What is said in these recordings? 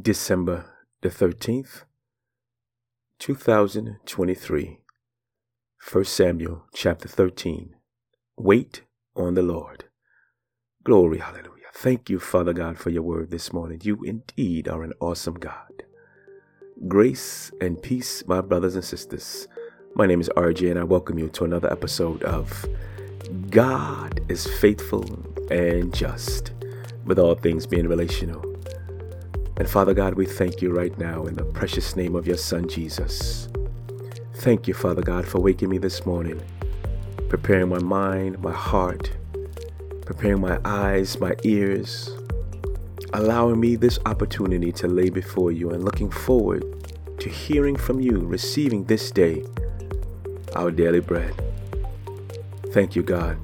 December the 13th, 2023. 1 Samuel chapter 13. Wait on the Lord. Glory, hallelujah. Thank you, Father God, for your word this morning. You indeed are an awesome God. Grace and peace, my brothers and sisters. My name is RJ, and I welcome you to another episode of God is Faithful and Just, with all things being relational. And Father God, we thank you right now in the precious name of your Son, Jesus. Thank you, Father God, for waking me this morning, preparing my mind, my heart, preparing my eyes, my ears, allowing me this opportunity to lay before you and looking forward to hearing from you, receiving this day our daily bread. Thank you, God.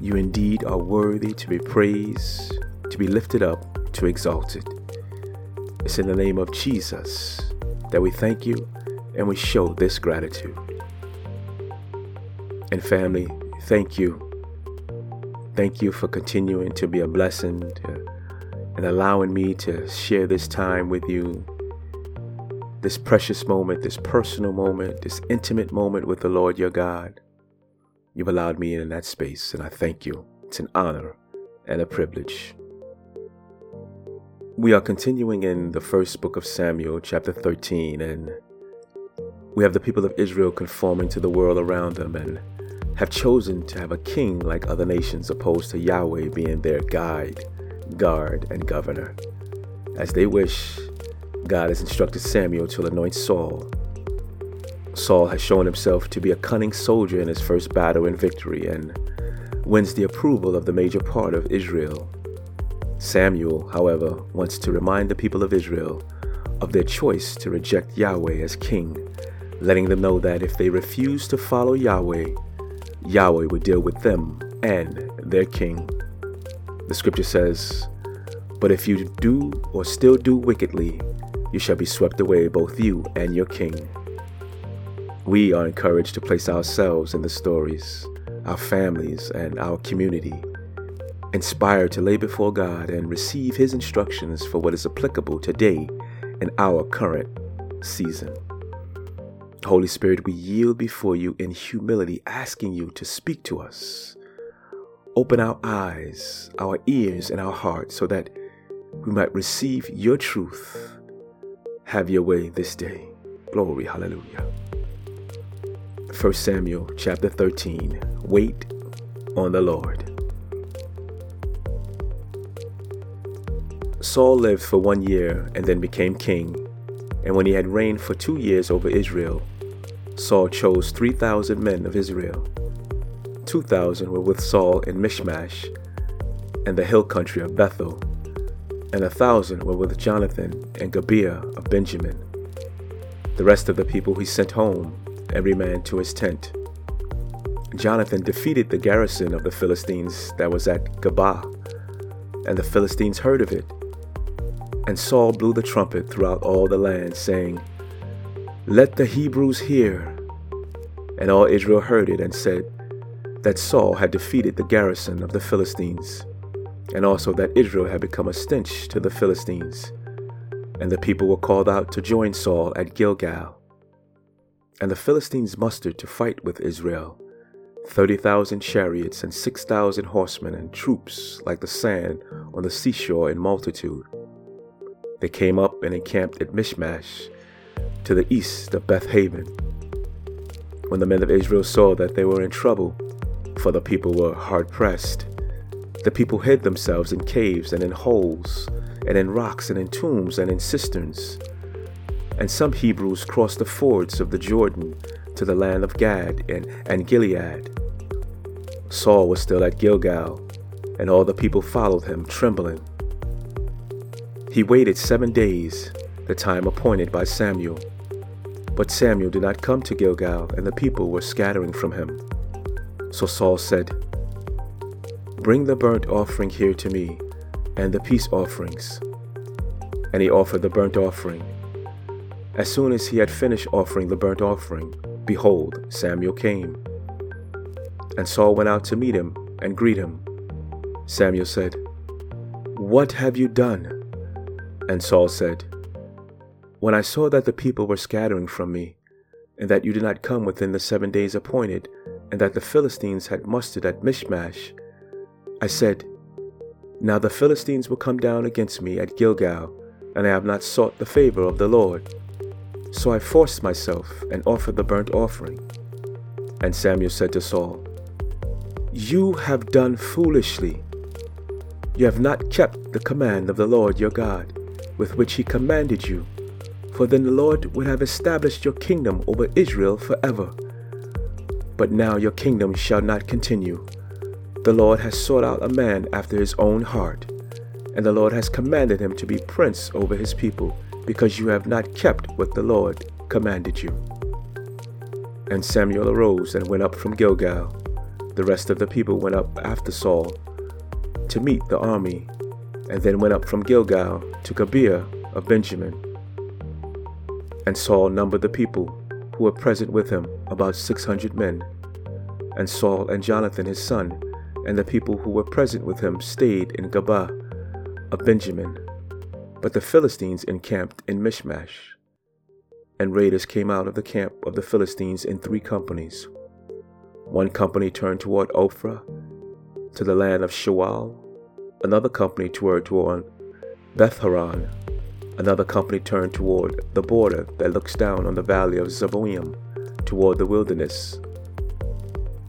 You indeed are worthy to be praised, to be lifted up, to exalted. It's in the name of Jesus that we thank you and we show this gratitude. And family, thank you. Thank you for continuing to be a blessing to, and allowing me to share this time with you. This precious moment, this personal moment, this intimate moment with the Lord your God. You've allowed me in that space, and I thank you. It's an honor and a privilege. We are continuing in the first book of Samuel, chapter 13, and we have the people of Israel conforming to the world around them and have chosen to have a king like other nations, opposed to Yahweh being their guide, guard, and governor. As they wish, God has instructed Samuel to anoint Saul. Saul has shown himself to be a cunning soldier in his first battle and victory and wins the approval of the major part of Israel Samuel, however, wants to remind the people of Israel of their choice to reject Yahweh as king, letting them know that if they refuse to follow Yahweh, Yahweh would deal with them and their king. The scripture says, But if you do or still do wickedly, you shall be swept away, both you and your king. We are encouraged to place ourselves in the stories, our families, and our community inspired to lay before God and receive His instructions for what is applicable today in our current season. Holy Spirit, we yield before you in humility, asking you to speak to us. Open our eyes, our ears, and our hearts so that we might receive your truth. Have your way this day. Glory, hallelujah. 1 Samuel chapter 13. Wait on the Lord. Saul lived for one year and then became king. And when he had reigned for two years over Israel, Saul chose 3,000 men of Israel. 2,000 were with Saul in Michmash and the hill country of Bethel, and a thousand were with Jonathan and Gibeah of Benjamin. The rest of the people he sent home, every man to his tent. Jonathan defeated the garrison of the Philistines that was at Geba, and the Philistines heard of it and Saul blew the trumpet throughout all the land, saying, Let the Hebrews hear. And all Israel heard it and said that Saul had defeated the garrison of the Philistines, and also that Israel had become a stench to the Philistines. And the people were called out to join Saul at Gilgal. And the Philistines mustered to fight with Israel thirty thousand chariots and six thousand horsemen and troops like the sand on the seashore in multitude. They came up and encamped at Michmash, to the east of Beth-aven. When the men of Israel saw that they were in trouble, for the people were hard pressed, the people hid themselves in caves and in holes, and in rocks and in tombs and in cisterns. And some Hebrews crossed the fords of the Jordan to the land of Gad and, and Gilead. Saul was still at Gilgal, and all the people followed him, trembling. He waited seven days, the time appointed by Samuel. But Samuel did not come to Gilgal, and the people were scattering from him. So Saul said, Bring the burnt offering here to me, and the peace offerings. And he offered the burnt offering. As soon as he had finished offering the burnt offering, behold, Samuel came. And Saul went out to meet him and greet him. Samuel said, What have you done? And Saul said, When I saw that the people were scattering from me, and that you did not come within the seven days appointed, and that the Philistines had mustered at Michmash, I said, Now the Philistines will come down against me at Gilgal, and I have not sought the favor of the Lord. So I forced myself and offered the burnt offering. And Samuel said to Saul, You have done foolishly. You have not kept the command of the Lord your God, with which he commanded you, for then the Lord would have established your kingdom over Israel forever. But now your kingdom shall not continue. The Lord has sought out a man after his own heart, and the Lord has commanded him to be prince over his people, because you have not kept what the Lord commanded you. And Samuel arose and went up from Gilgal. The rest of the people went up after Saul to meet the army, and then went up from Gilgal to Gibeah of Benjamin. And Saul numbered the people who were present with him, about six hundred men. And Saul and Jonathan his son, and the people who were present with him stayed in Geba of Benjamin. But the Philistines encamped in Michmash. And raiders came out of the camp of the Philistines in three companies. One company turned toward Ophrah, to the land of Shual, another company turned toward Beth Horon, another company turned toward the border that looks down on the valley of Zeboim, toward the wilderness.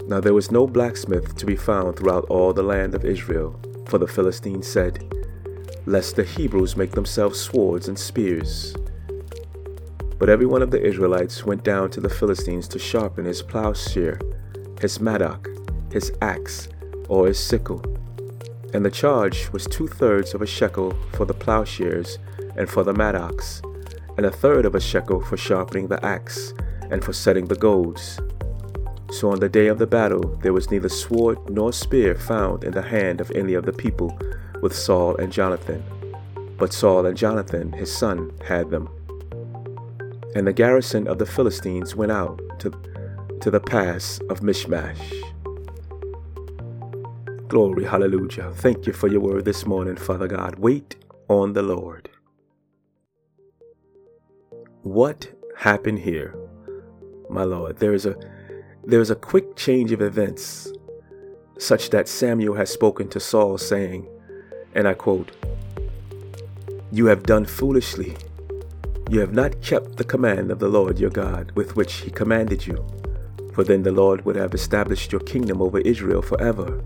Now there was no blacksmith to be found throughout all the land of Israel, for the Philistines said, Lest the Hebrews make themselves swords and spears. But every one of the Israelites went down to the Philistines to sharpen his plowshare, his mattock, his axe, or his sickle. And the charge was two thirds of a shekel for the plowshares and for the mattocks, and a third of a shekel for sharpening the axe and for setting the goads. So on the day of the battle there was neither sword nor spear found in the hand of any of the people with Saul and Jonathan, but Saul and Jonathan his son had them. And the garrison of the Philistines went out to, to the pass of Michmash. Glory, hallelujah. Thank you for your word this morning, Father God. Wait on the Lord. What happened here? My Lord, there is a there is a quick change of events such that Samuel has spoken to Saul saying, and I quote, You have done foolishly you have not kept the command of the Lord your God with which he commanded you, for then the Lord would have established your kingdom over Israel forever.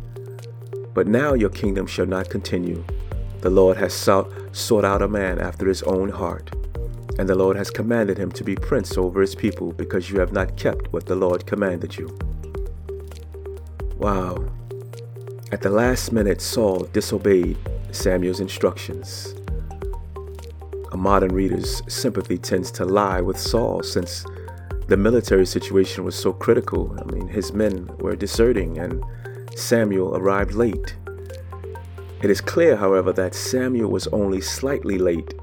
But now your kingdom shall not continue. The Lord has sought out a man after his own heart, and the Lord has commanded him to be prince over his people because you have not kept what the Lord commanded you. Wow. At the last minute, Saul disobeyed Samuel's instructions a modern reader's sympathy tends to lie with Saul since the military situation was so critical. I mean, his men were deserting and Samuel arrived late. It is clear, however, that Samuel was only slightly late,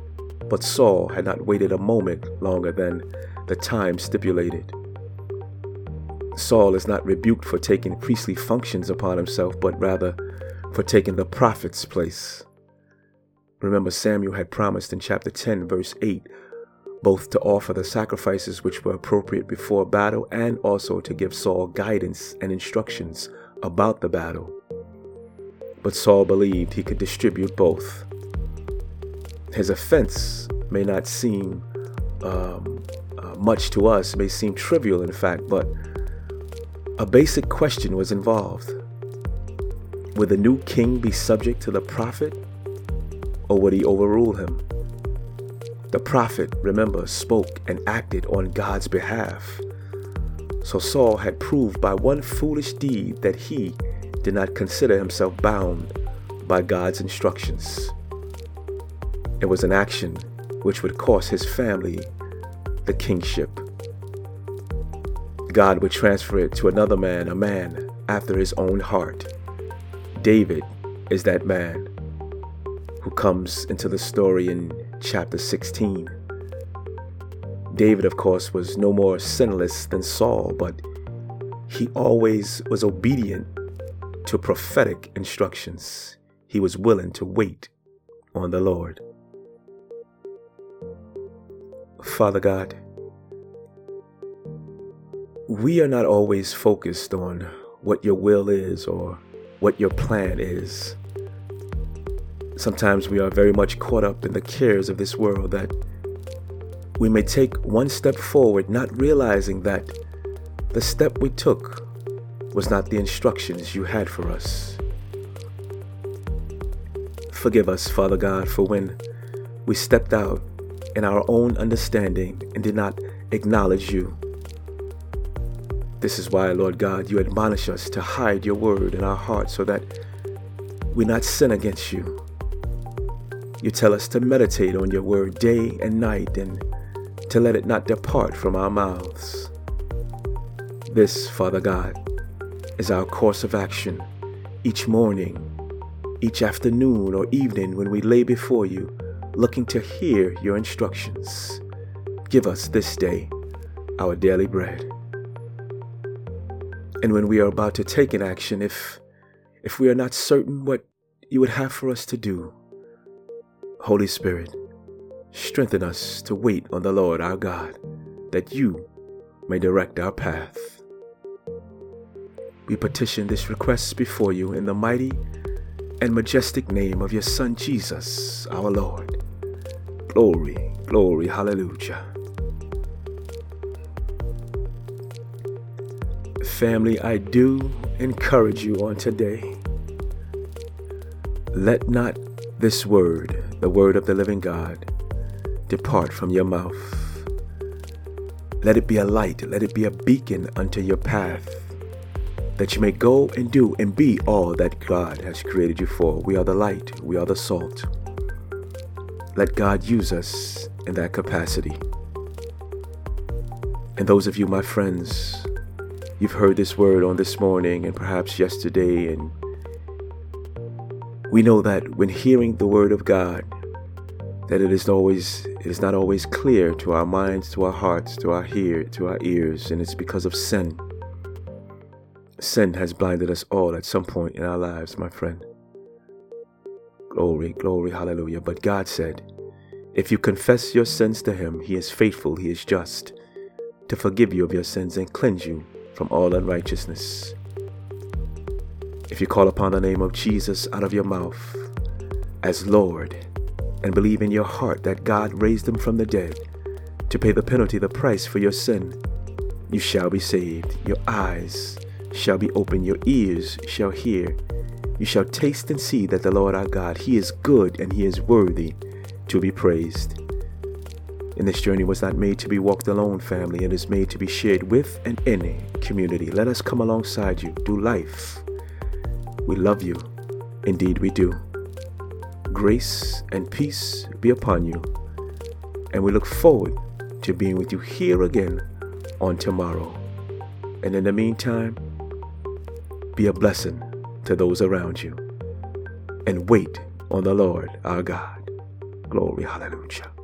but Saul had not waited a moment longer than the time stipulated. Saul is not rebuked for taking priestly functions upon himself, but rather for taking the prophet's place. Remember, Samuel had promised in chapter 10, verse 8, both to offer the sacrifices which were appropriate before battle and also to give Saul guidance and instructions about the battle. But Saul believed he could distribute both. His offense may not seem um, uh, much to us, may seem trivial, in fact, but a basic question was involved. Would the new king be subject to the prophet or would he overrule him? The prophet, remember, spoke and acted on God's behalf. So Saul had proved by one foolish deed that he did not consider himself bound by God's instructions. It was an action which would cost his family the kingship. God would transfer it to another man, a man after his own heart. David is that man who comes into the story in chapter 16. David, of course, was no more sinless than Saul, but he always was obedient to prophetic instructions. He was willing to wait on the Lord. Father God, we are not always focused on what your will is or what your plan is. Sometimes we are very much caught up in the cares of this world that we may take one step forward, not realizing that the step we took was not the instructions you had for us. Forgive us, Father God, for when we stepped out in our own understanding and did not acknowledge you. This is why, Lord God, you admonish us to hide your word in our hearts so that we not sin against you. You tell us to meditate on your word day and night and to let it not depart from our mouths. This, Father God, is our course of action each morning, each afternoon or evening when we lay before you, looking to hear your instructions. Give us this day our daily bread. And when we are about to take an action, if if we are not certain what you would have for us to do, Holy Spirit, Strengthen us to wait on the Lord our God, that you may direct our path. We petition this request before you in the mighty and majestic name of your Son Jesus, our Lord. Glory, glory, hallelujah. Family, I do encourage you on today. Let not this word, the word of the living God, depart from your mouth. Let it be a light, let it be a beacon unto your path, that you may go and do and be all that God has created you for. We are the light, we are the salt. Let God use us in that capacity. And those of you, my friends, you've heard this word on this morning and perhaps yesterday, and we know that when hearing the word of God, that it is always is not always clear to our minds, to our hearts, to our hear, to our ears, and it's because of sin. Sin has blinded us all at some point in our lives, my friend. Glory, glory, hallelujah. But God said, if you confess your sins to him, he is faithful, he is just to forgive you of your sins and cleanse you from all unrighteousness. If you call upon the name of Jesus out of your mouth as Lord and believe in your heart that God raised him from the dead to pay the penalty, the price for your sin, you shall be saved. Your eyes shall be open, your ears shall hear. You shall taste and see that the Lord our God, He is good and He is worthy to be praised. And this journey was not made to be walked alone, family. And It is made to be shared with and in a community. Let us come alongside you. Do life. We love you. Indeed, we do grace and peace be upon you. And we look forward to being with you here again on tomorrow. And in the meantime, be a blessing to those around you. And wait on the Lord our God. Glory, hallelujah.